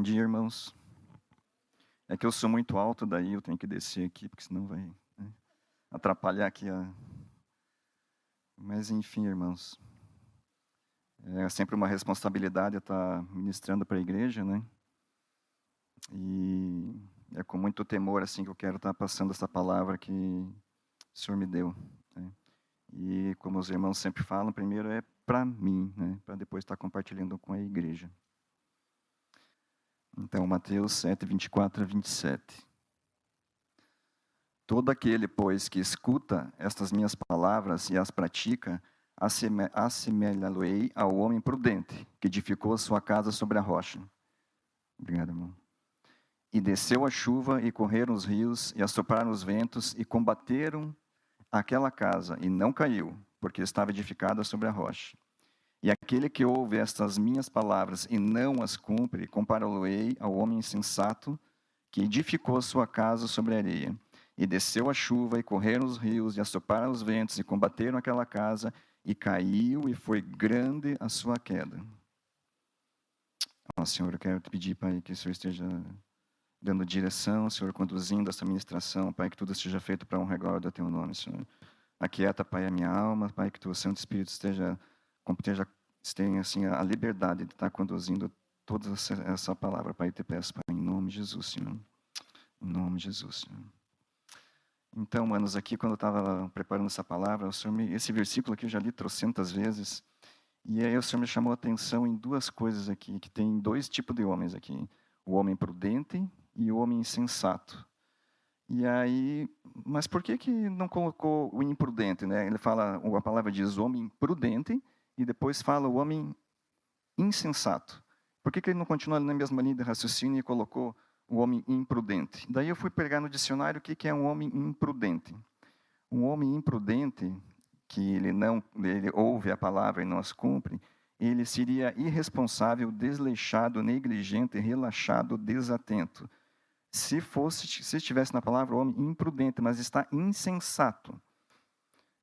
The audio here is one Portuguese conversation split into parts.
Bom dia, irmãos. É que eu sou muito alto, daí eu tenho que descer aqui, porque senão vai né, atrapalhar aqui a. Mas enfim, irmãos. É sempre uma responsabilidade estar ministrando para a igreja, né? E é com muito temor assim que eu quero estar passando essa palavra que o Senhor me deu. Né? E como os irmãos sempre falam, primeiro é para mim, né? Para depois estar compartilhando com a igreja. Então, Mateus 7, 24 a 27. Todo aquele, pois, que escuta estas minhas palavras e as pratica, assemelhá-lo-ei ao homem prudente, que edificou sua casa sobre a rocha. Obrigado, irmão. E desceu a chuva, e correram os rios, e assopraram os ventos, e combateram aquela casa, e não caiu, porque estava edificada sobre a rocha. E aquele que ouve estas minhas palavras e não as cumpre, compará-lo-ei ao homem insensato que edificou sua casa sobre a areia. E desceu a chuva, e correram os rios, e assoparam os ventos, e combateram aquela casa, e caiu, e foi grande a sua queda. Oh, Senhor, eu quero te pedir, Pai, que o Senhor esteja dando direção, Senhor, conduzindo essa ministração, Pai, que tudo seja feito para um regalo do Teu nome, Senhor. Aquieta, Pai, a minha alma, Pai, que o Santo Espírito esteja esteja, tenha assim, a liberdade de estar conduzindo toda essa, palavra, Pai, te peço, Pai, em nome de Jesus, Senhor. Em nome de Jesus, Senhor. Então, manos, aqui quando eu estava preparando essa palavra, o Senhor me, esse versículo aqui eu já li trocentas vezes, e aí o Senhor me chamou a atenção em duas coisas aqui, que tem dois tipos de homens aqui, o homem prudente e o homem insensato. E aí, mas por que que não colocou o imprudente, né? Ele fala, a palavra diz homem prudente e depois fala o homem insensato. Por que, que ele não continua na mesma linha de raciocínio e colocou o homem imprudente? Daí eu fui pegar no dicionário o que, que é um homem imprudente. Um homem imprudente, que ele não ele ouve a palavra e não as cumpre, ele seria irresponsável, desleixado, negligente, relaxado, desatento. Se fosse, se estivesse na palavra homem imprudente, mas está insensato.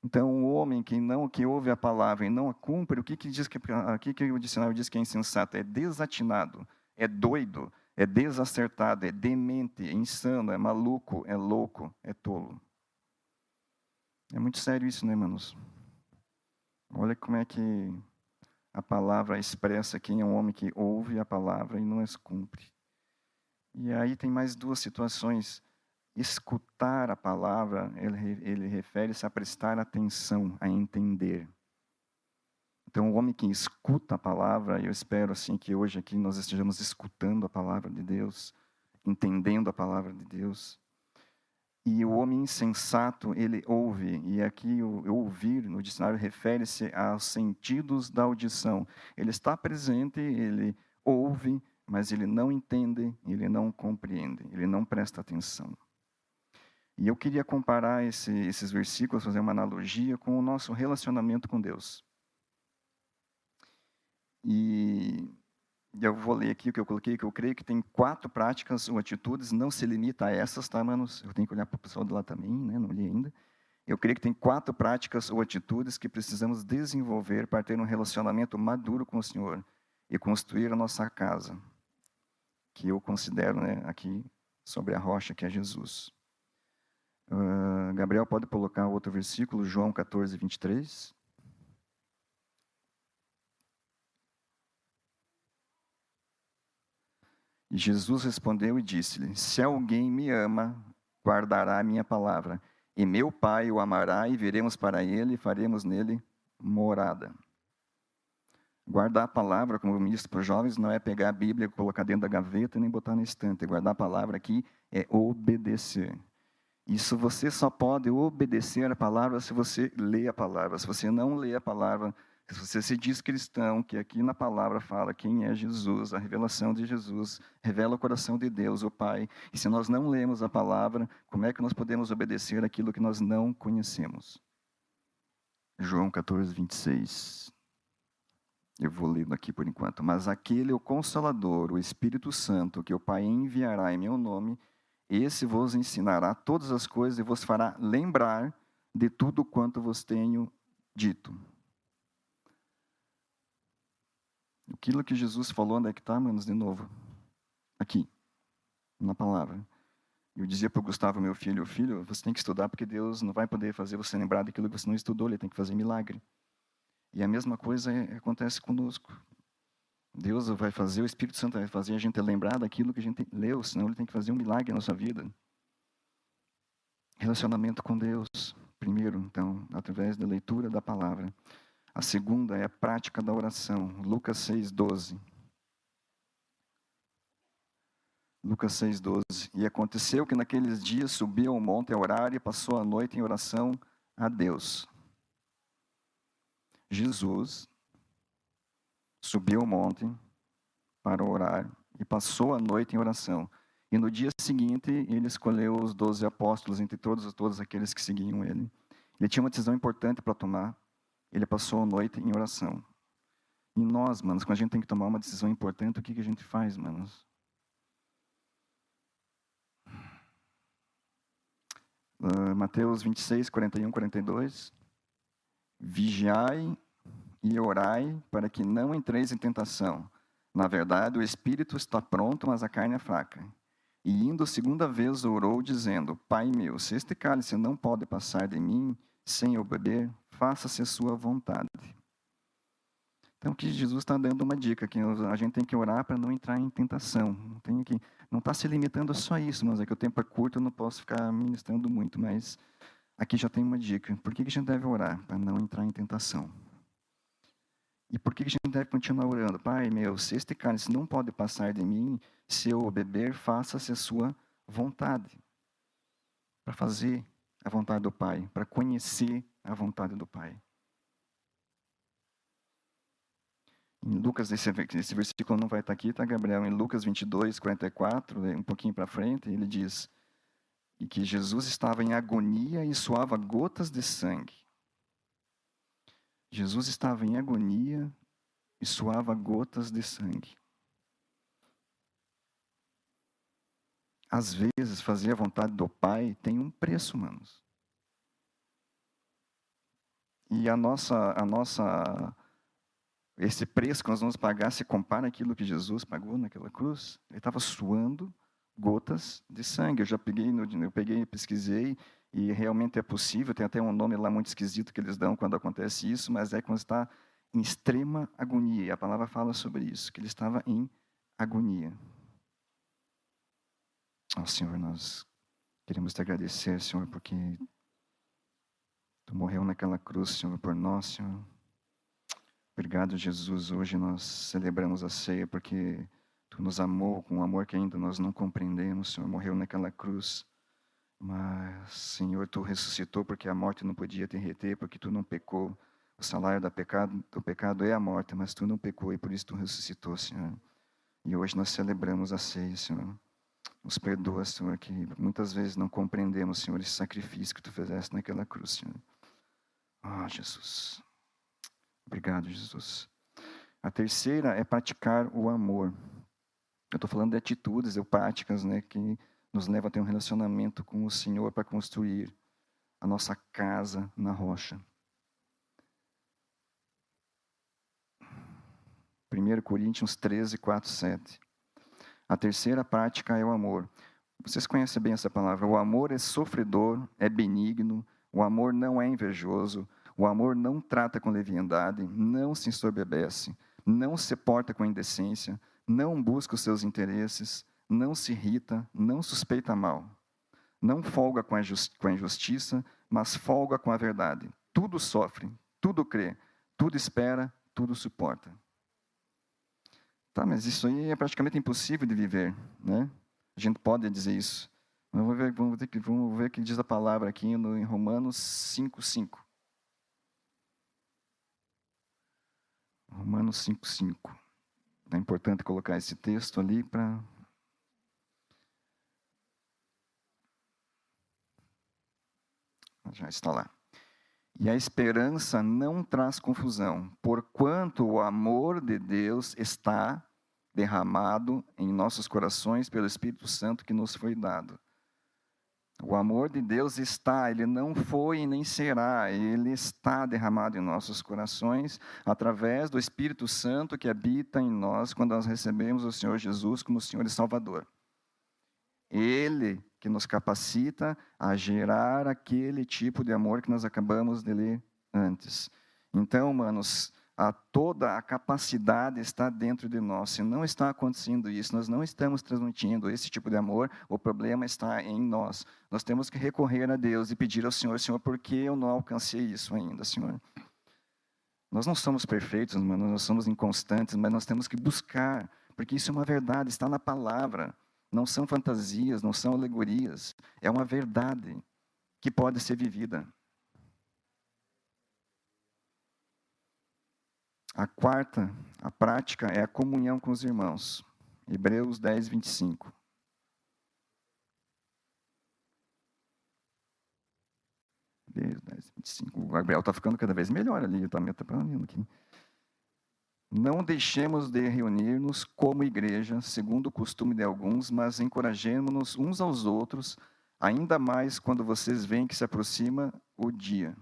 Então, o homem que não que ouve a palavra e não a cumpre, o que que diz que aqui que o dicionário diz que é insensato? É desatinado, é doido, é desacertado, é demente, é insano, é maluco, é louco, é tolo. É muito sério isso, né, irmãos? Olha como é que a palavra expressa quem é um homem que ouve a palavra e não as cumpre. E aí tem mais duas situações escutar a palavra, ele, ele refere-se a prestar atenção, a entender. Então, o homem que escuta a palavra, eu espero assim que hoje aqui nós estejamos escutando a palavra de Deus, entendendo a palavra de Deus. E o homem insensato, ele ouve, e aqui o ouvir no dicionário refere-se aos sentidos da audição. Ele está presente, ele ouve, mas ele não entende, ele não compreende, ele não presta atenção. E eu queria comparar esse, esses versículos, fazer uma analogia com o nosso relacionamento com Deus. E eu vou ler aqui o que eu coloquei, que eu creio que tem quatro práticas ou atitudes, não se limita a essas, tá, manos? Eu tenho que olhar para o pessoal de lá também, né? não li ainda. Eu creio que tem quatro práticas ou atitudes que precisamos desenvolver para ter um relacionamento maduro com o Senhor e construir a nossa casa, que eu considero né, aqui sobre a rocha que é Jesus. Uh, Gabriel pode colocar outro versículo, João 14, 23. E Jesus respondeu e disse-lhe: Se alguém me ama, guardará a minha palavra, e meu Pai o amará, e viremos para ele e faremos nele morada. Guardar a palavra, como eu ministro para os jovens, não é pegar a Bíblia, colocar dentro da gaveta nem botar na estante. Guardar a palavra aqui é obedecer. Isso você só pode obedecer a palavra se você lê a palavra. Se você não lê a palavra, se você se diz cristão, que aqui na palavra fala quem é Jesus, a revelação de Jesus, revela o coração de Deus, o Pai. E se nós não lemos a palavra, como é que nós podemos obedecer aquilo que nós não conhecemos? João 14, 26. Eu vou lendo aqui por enquanto. Mas aquele, o Consolador, o Espírito Santo, que o Pai enviará em meu nome, esse vos ensinará todas as coisas e vos fará lembrar de tudo quanto vos tenho dito. Aquilo que Jesus falou, onde é que está, manos, de novo? aqui, na palavra. Eu dizia para o Gustavo, meu filho, filho, você tem que estudar porque Deus não vai poder fazer você lembrar daquilo que você não estudou, Ele tem que fazer milagre. E a mesma coisa acontece conosco. Deus vai fazer, o Espírito Santo vai fazer a gente lembrar daquilo que a gente leu, senão Ele tem que fazer um milagre na nossa vida. Relacionamento com Deus, primeiro, então, através da leitura da palavra. A segunda é a prática da oração. Lucas 6, 12. Lucas 6, 12. E aconteceu que naqueles dias subiu ao monte a orar e passou a noite em oração a Deus. Jesus subiu ao monte para orar e passou a noite em oração. E no dia seguinte, ele escolheu os doze apóstolos entre todos, todos aqueles que seguiam ele. Ele tinha uma decisão importante para tomar. Ele passou a noite em oração. E nós, manos, quando a gente tem que tomar uma decisão importante, o que, que a gente faz, manos? Uh, Mateus 26, 41, 42. Vigiai e orai para que não entreis em tentação. Na verdade, o espírito está pronto, mas a carne é fraca. E indo segunda vez orou, dizendo: Pai meu, se este cálice não pode passar de mim sem eu beber, faça-se a sua vontade. Então, que Jesus está dando uma dica, que a gente tem que orar para não entrar em tentação. Não tem que, não está se limitando a só isso, mas é que o tempo é curto, eu não posso ficar ministrando muito, mas aqui já tem uma dica. Por que a gente deve orar? Para não entrar em tentação. E por que a gente deve continuar orando? Pai meu, se este cálice não pode passar de mim, se eu beber, faça-se a sua vontade. Para fazer a vontade do Pai, para conhecer a vontade do Pai. Em Lucas, esse, esse versículo não vai estar aqui, tá, Gabriel? Em Lucas 22, 44, um pouquinho para frente, ele diz: E que Jesus estava em agonia e suava gotas de sangue. Jesus estava em agonia e suava gotas de sangue. Às vezes, fazer a vontade do Pai tem um preço, manos. E a nossa, a nossa, esse preço que nós vamos pagar se compara aquilo que Jesus pagou naquela cruz. Ele estava suando gotas de sangue. Eu já peguei, eu peguei, pesquisei e realmente é possível. Tem até um nome lá muito esquisito que eles dão quando acontece isso, mas é quando está em extrema agonia. E a palavra fala sobre isso, que ele estava em agonia. Oh, Senhor, nós queremos te agradecer, Senhor, porque Tu morreu naquela cruz, Senhor, por nós, Senhor. Obrigado, Jesus. Hoje nós celebramos a ceia porque Tu nos amou com um amor que ainda nós não compreendemos, Senhor. Morreu naquela cruz. Mas, Senhor, Tu ressuscitou porque a morte não podia te reter, porque Tu não pecou. O salário do pecado, do pecado é a morte, mas Tu não pecou e por isso Tu ressuscitou, Senhor. E hoje nós celebramos a ceia, Senhor. Nos perdoa, Senhor, que muitas vezes não compreendemos, Senhor, esse sacrifício que Tu fizeste naquela cruz, Senhor. Ah, oh, Jesus. Obrigado, Jesus. A terceira é praticar o amor. Eu estou falando de atitudes ou práticas né, que nos levam a ter um relacionamento com o Senhor para construir a nossa casa na rocha. 1 Coríntios 13, 4, 7. A terceira prática é o amor. Vocês conhecem bem essa palavra. O amor é sofredor, é benigno, o amor não é invejoso, o amor não trata com leviandade, não se ensoberbece, não se porta com indecência, não busca os seus interesses, não se irrita, não suspeita mal, não folga com a, com a injustiça, mas folga com a verdade. Tudo sofre, tudo crê, tudo espera, tudo suporta. Tá, mas isso aí é praticamente impossível de viver, né? A gente pode dizer isso. Vamos ver, vamos vamos ver o que diz a palavra aqui no, em Romanos 5, 5. Romanos 5, 5. É importante colocar esse texto ali para já está lá. E a esperança não traz confusão, porquanto o amor de Deus está derramado em nossos corações pelo Espírito Santo que nos foi dado. O amor de Deus está, ele não foi e nem será, ele está derramado em nossos corações através do Espírito Santo que habita em nós quando nós recebemos o Senhor Jesus como Senhor e Salvador. Ele que nos capacita a gerar aquele tipo de amor que nós acabamos de ler antes. Então, manos, a toda a capacidade está dentro de nós. Se não está acontecendo isso, nós não estamos transmitindo esse tipo de amor, o problema está em nós. Nós temos que recorrer a Deus e pedir ao Senhor, Senhor, por que eu não alcancei isso ainda, Senhor? Nós não somos perfeitos, mano, nós somos inconstantes, mas nós temos que buscar, porque isso é uma verdade, está na palavra. Não são fantasias, não são alegorias, é uma verdade que pode ser vivida. A quarta, a prática, é a comunhão com os irmãos. Hebreus 10, 25. Hebreus 10, 25. O Gabriel está ficando cada vez melhor ali, eu também estou aqui. Não deixemos de reunir-nos como igreja, segundo o costume de alguns, mas encorajemos-nos uns aos outros, ainda mais quando vocês veem que se aproxima o dia.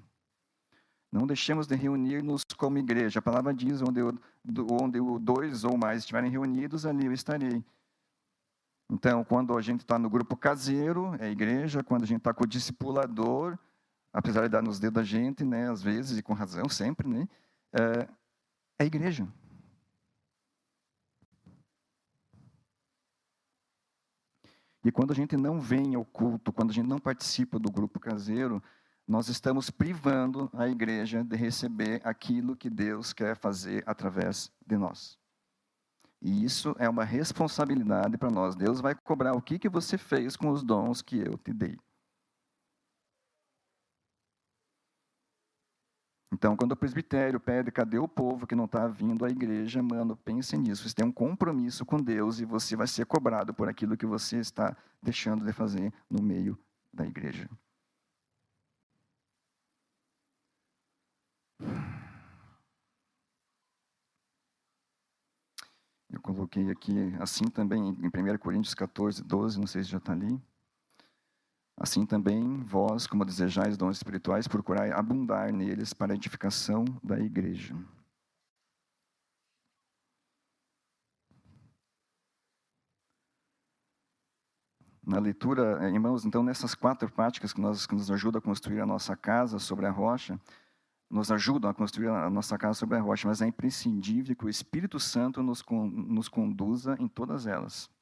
Não deixemos de reunir-nos como igreja. A palavra diz: onde, eu, onde dois ou mais estiverem reunidos, ali eu estarei. Então, quando a gente está no grupo caseiro, é igreja. Quando a gente está com o discipulador, apesar de dar nos dedos da gente, né, às vezes, e com razão, sempre, né, é, é igreja. E quando a gente não vem ao culto, quando a gente não participa do grupo caseiro, nós estamos privando a igreja de receber aquilo que Deus quer fazer através de nós. E isso é uma responsabilidade para nós. Deus vai cobrar o que, que você fez com os dons que eu te dei. Então, quando o presbitério pede, cadê o povo que não está vindo à igreja, mano, pense nisso. Você tem um compromisso com Deus e você vai ser cobrado por aquilo que você está deixando de fazer no meio da igreja. Eu coloquei aqui, assim também, em 1 Coríntios 14, 12, não sei se já está ali. Assim também, vós, como desejais dons espirituais, procurai abundar neles para a edificação da igreja. Na leitura, eh, irmãos, então, nessas quatro práticas que, nós, que nos ajudam a construir a nossa casa sobre a rocha, nos ajudam a construir a nossa casa sobre a rocha, mas é imprescindível que o Espírito Santo nos, nos conduza em todas elas.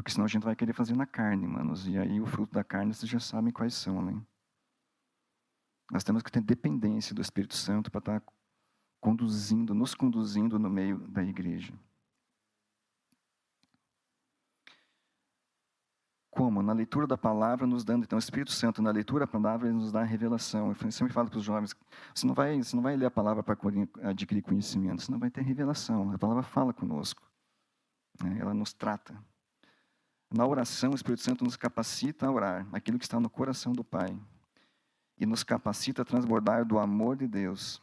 Porque senão a gente vai querer fazer na carne, manos. E aí o fruto da carne vocês já sabem quais são, né? Nós temos que ter dependência do Espírito Santo para estar tá conduzindo, nos conduzindo no meio da igreja. Como? Na leitura da palavra, nos dando. Então, o Espírito Santo, na leitura da palavra, ele nos dá a revelação. Eu sempre falo para os jovens: você não, vai, você não vai ler a palavra para adquirir conhecimento, você não vai ter revelação. A palavra fala conosco. Né? Ela nos trata. Na oração, o Espírito Santo nos capacita a orar aquilo que está no coração do Pai. E nos capacita a transbordar do amor de Deus.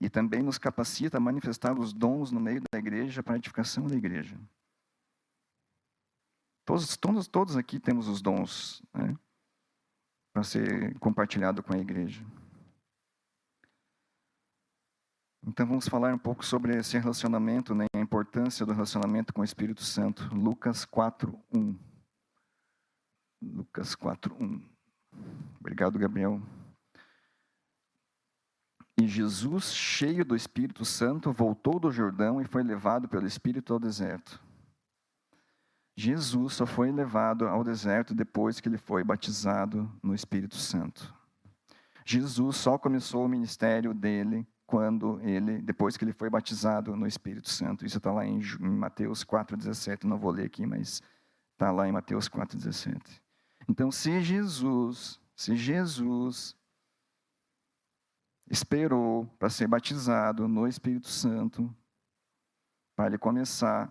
E também nos capacita a manifestar os dons no meio da igreja para a edificação da igreja. Todos, todos, todos aqui temos os dons né, para ser compartilhado com a igreja. Então vamos falar um pouco sobre esse relacionamento, né, a importância do relacionamento com o Espírito Santo. Lucas 4:1. Lucas 4:1. Obrigado, Gabriel. E Jesus, cheio do Espírito Santo, voltou do Jordão e foi levado pelo Espírito ao deserto. Jesus só foi levado ao deserto depois que ele foi batizado no Espírito Santo. Jesus só começou o ministério dele quando ele, depois que ele foi batizado no Espírito Santo. Isso está lá em, Mateus 4,17. Não vou ler aqui, mas está lá em Mateus 4,17. Então, se Jesus, se Jesus esperou para ser batizado no Espírito Santo, para ele começar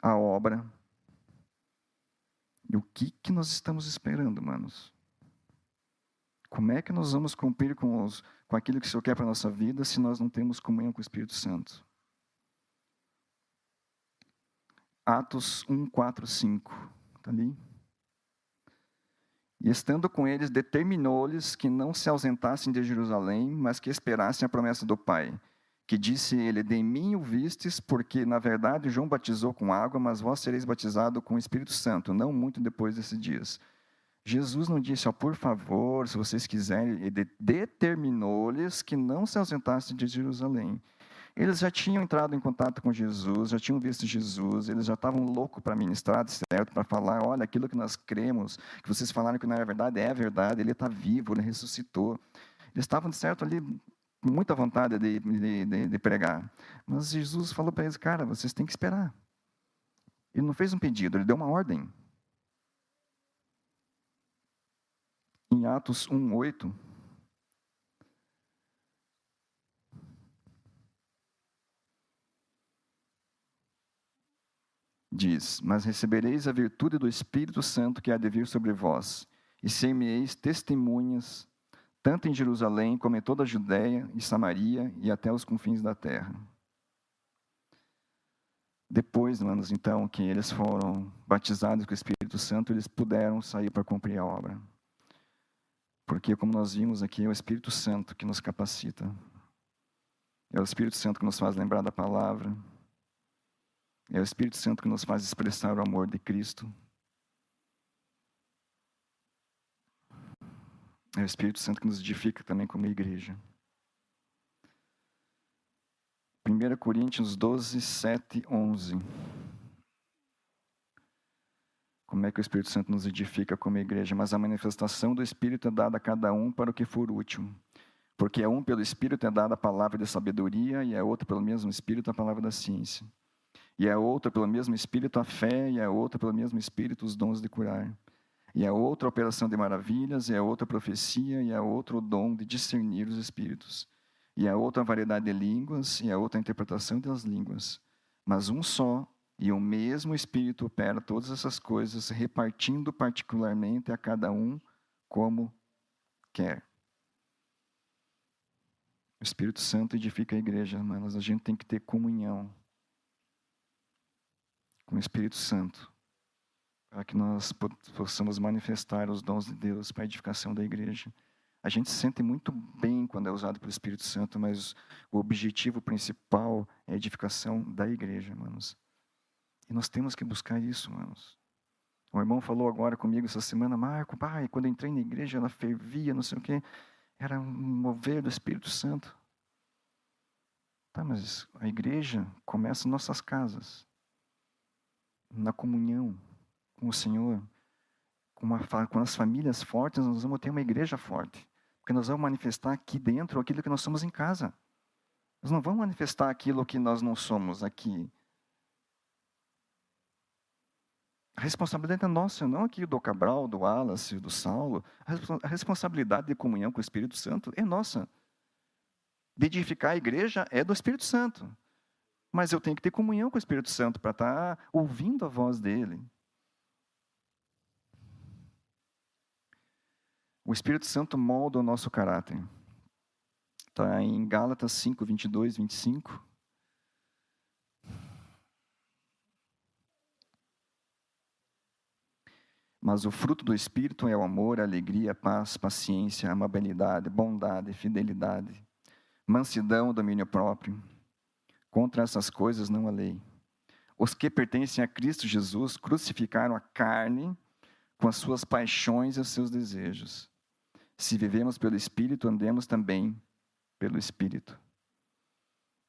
a obra. E o que, que nós estamos esperando, manos? Como é que nós vamos cumprir com, os, com aquilo que o Senhor quer para a nossa vida se nós não temos comunhão com o Espírito Santo? Atos 1, 4, 5. Está ali? E estando com eles, determinou-lhes que não se ausentassem de Jerusalém, mas que esperassem a promessa do Pai. Que disse ele: De mim o vistes, porque na verdade João batizou com água, mas vós sereis batizados com o Espírito Santo, não muito depois desses dias. Jesus não disse, ó, por favor, se vocês quiserem, ele determinou-lhes que não se ausentassem de Jerusalém. Eles já tinham entrado em contato com Jesus, já tinham visto Jesus, eles já estavam loucos para ministrar, certo? Para falar, olha, aquilo que nós cremos, que vocês falaram que não é verdade, é verdade, ele está vivo, ele ressuscitou. Eles estavam, certo, ali com muita vontade de, de, de, de pregar. Mas Jesus falou para eles, cara, vocês têm que esperar. Ele não fez um pedido, ele deu uma ordem. Em Atos 1, 8, diz: Mas recebereis a virtude do Espírito Santo que há de vir sobre vós, e ser-me-eis testemunhas, tanto em Jerusalém como em toda a Judéia e Samaria e até os confins da terra. Depois, manos, então, que eles foram batizados com o Espírito Santo, eles puderam sair para cumprir a obra. Porque, como nós vimos aqui, é o Espírito Santo que nos capacita. É o Espírito Santo que nos faz lembrar da palavra, é o Espírito Santo que nos faz expressar o amor de Cristo. É o Espírito Santo que nos edifica também como igreja. 1 Coríntios 12, 7, 11. Como é que o Espírito Santo nos edifica como igreja? Mas a manifestação do Espírito é dada a cada um para o que for útil. Porque a um pelo Espírito é dada a palavra de sabedoria, e a outro pelo mesmo Espírito a palavra da ciência e a outra pelo mesmo Espírito a fé, e a outra pelo mesmo Espírito os dons de curar. E a outra a operação de maravilhas, e a outra a profecia, e a outra o dom de discernir os Espíritos. E a outra a variedade de línguas, e a outra a interpretação das línguas. Mas um só e o mesmo Espírito opera todas essas coisas, repartindo particularmente a cada um como quer. O Espírito Santo edifica a igreja, mas a gente tem que ter comunhão com o Espírito Santo, para que nós possamos manifestar os dons de Deus para a edificação da igreja. A gente se sente muito bem quando é usado pelo Espírito Santo, mas o objetivo principal é a edificação da igreja, irmãos. E nós temos que buscar isso, irmãos. O irmão falou agora comigo essa semana, Marco, pai, quando eu entrei na igreja ela fervia, não sei o quê. Era um mover do Espírito Santo. Tá, mas a igreja começa em nossas casas na comunhão com o Senhor, com, uma, com as famílias fortes, nós vamos ter uma igreja forte. Porque nós vamos manifestar aqui dentro aquilo que nós somos em casa. Nós não vamos manifestar aquilo que nós não somos aqui. A responsabilidade é nossa, não aqui do Cabral, do Wallace, do Saulo. A responsabilidade de comunhão com o Espírito Santo é nossa. De edificar a igreja é do Espírito Santo. Mas eu tenho que ter comunhão com o Espírito Santo para estar tá ouvindo a voz dele. O Espírito Santo molda o nosso caráter. Está em Gálatas 5, 22, 25. Mas o fruto do Espírito é o amor, a alegria, a paz, paciência, amabilidade, bondade, fidelidade, mansidão, domínio próprio. Contra essas coisas não há lei. Os que pertencem a Cristo Jesus crucificaram a carne com as suas paixões e os seus desejos. Se vivemos pelo Espírito, andemos também pelo Espírito.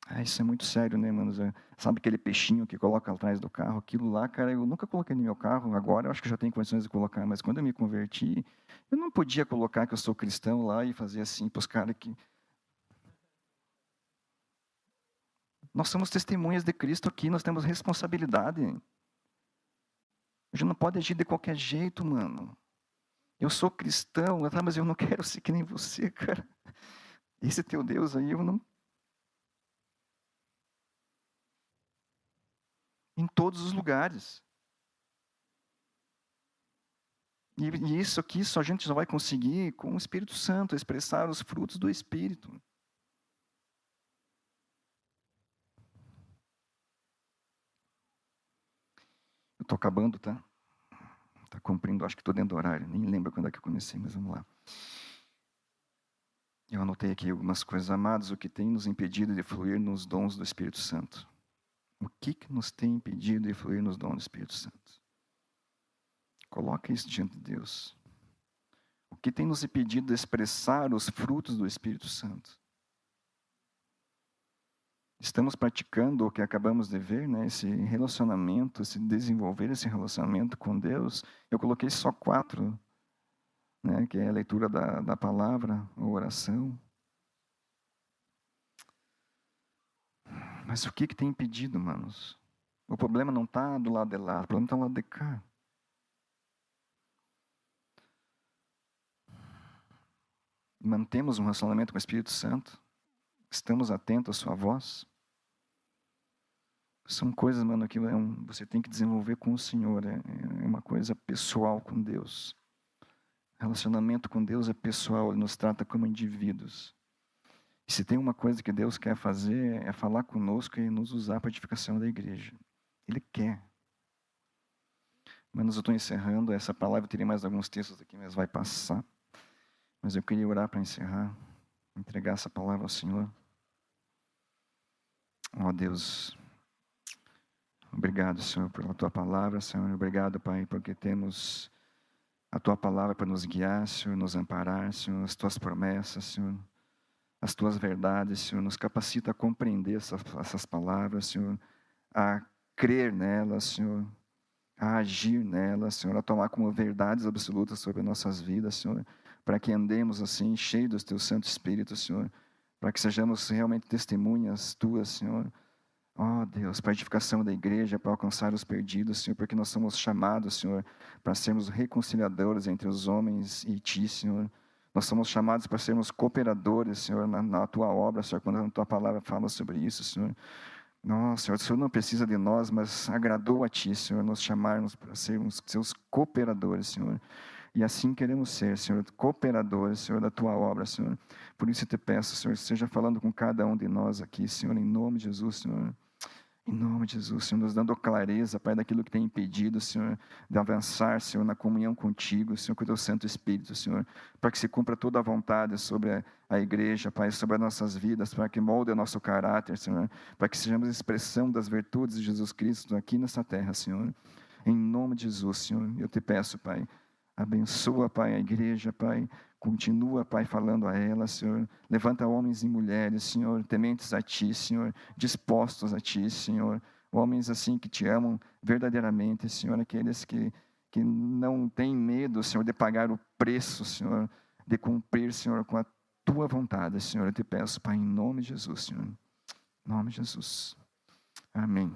Ah, isso é muito sério, né, mano? Sabe aquele peixinho que coloca atrás do carro? Aquilo lá, cara, eu nunca coloquei no meu carro. Agora eu acho que já tenho condições de colocar, mas quando eu me converti, eu não podia colocar que eu sou cristão lá e fazer assim para os caras que Nós somos testemunhas de Cristo aqui, nós temos responsabilidade. A gente não pode agir de qualquer jeito, mano. Eu sou cristão, mas eu não quero ser que nem você, cara. Esse teu Deus aí, eu não. Em todos os lugares. E isso aqui só a gente só vai conseguir com o Espírito Santo, expressar os frutos do Espírito. Estou acabando, tá? Está cumprindo, acho que estou dentro do horário. Nem lembro quando é que eu comecei, mas vamos lá. Eu anotei aqui algumas coisas, amados, o que tem nos impedido de fluir nos dons do Espírito Santo. O que, que nos tem impedido de fluir nos dons do Espírito Santo? Coloca isso diante de Deus. O que tem nos impedido de expressar os frutos do Espírito Santo? Estamos praticando o que acabamos de ver, né? esse relacionamento, esse desenvolver esse relacionamento com Deus. Eu coloquei só quatro, né? que é a leitura da, da palavra, a oração. Mas o que, que tem impedido, manos? O problema não está do lado de lá, o problema está do lado de cá. Mantemos um relacionamento com o Espírito Santo? Estamos atentos à sua voz? São coisas, mano, que é você tem que desenvolver com o Senhor. É, é uma coisa pessoal com Deus. Relacionamento com Deus é pessoal, Ele nos trata como indivíduos. E se tem uma coisa que Deus quer fazer, é falar conosco e nos usar para edificação da igreja. Ele quer. Mas eu estou encerrando. Essa palavra, eu teria mais alguns textos aqui, mas vai passar. Mas eu queria orar para encerrar entregar essa palavra ao Senhor. Ó oh, Deus, obrigado, Senhor, pela tua palavra, Senhor. Obrigado, Pai, porque temos a tua palavra para nos guiar, Senhor, nos amparar, Senhor, as tuas promessas, Senhor, as tuas verdades, Senhor. Nos capacita a compreender essas, essas palavras, Senhor, a crer nelas, Senhor, a agir nelas, Senhor, a tomar como verdades absolutas sobre nossas vidas, Senhor para que andemos assim, cheios do Teu Santo Espírito, Senhor, para que sejamos realmente testemunhas Tuas, Senhor. Ó oh, Deus, para a edificação da igreja, para alcançar os perdidos, Senhor, porque nós somos chamados, Senhor, para sermos reconciliadores entre os homens e Ti, Senhor. Nós somos chamados para sermos cooperadores, Senhor, na, na Tua obra, Senhor, quando a Tua palavra fala sobre isso, Senhor. Nossa, Senhor, o Senhor não precisa de nós, mas agradou a Ti, Senhor, nos chamarmos para sermos Seus cooperadores, Senhor. E assim queremos ser, Senhor, cooperadores, Senhor, da tua obra, Senhor. Por isso eu te peço, Senhor, seja falando com cada um de nós aqui, Senhor, em nome de Jesus, Senhor. Em nome de Jesus, Senhor, nos dando clareza, Pai, daquilo que tem impedido, Senhor, de avançar, Senhor, na comunhão contigo, Senhor, com o teu Santo Espírito, Senhor, para que se cumpra toda a vontade sobre a igreja, Pai, sobre as nossas vidas, para que molde o nosso caráter, Senhor, para que sejamos expressão das virtudes de Jesus Cristo aqui nessa terra, Senhor. Em nome de Jesus, Senhor, eu te peço, Pai, Abençoa, Pai, a igreja, Pai. Continua, Pai, falando a ela, Senhor. Levanta homens e mulheres, Senhor, tementes a Ti, Senhor, dispostos a Ti, Senhor. Homens assim que te amam verdadeiramente, Senhor. Aqueles que, que não têm medo, Senhor, de pagar o preço, Senhor, de cumprir, Senhor, com a Tua vontade, Senhor. Eu te peço, Pai, em nome de Jesus, Senhor. Em nome de Jesus. Amém.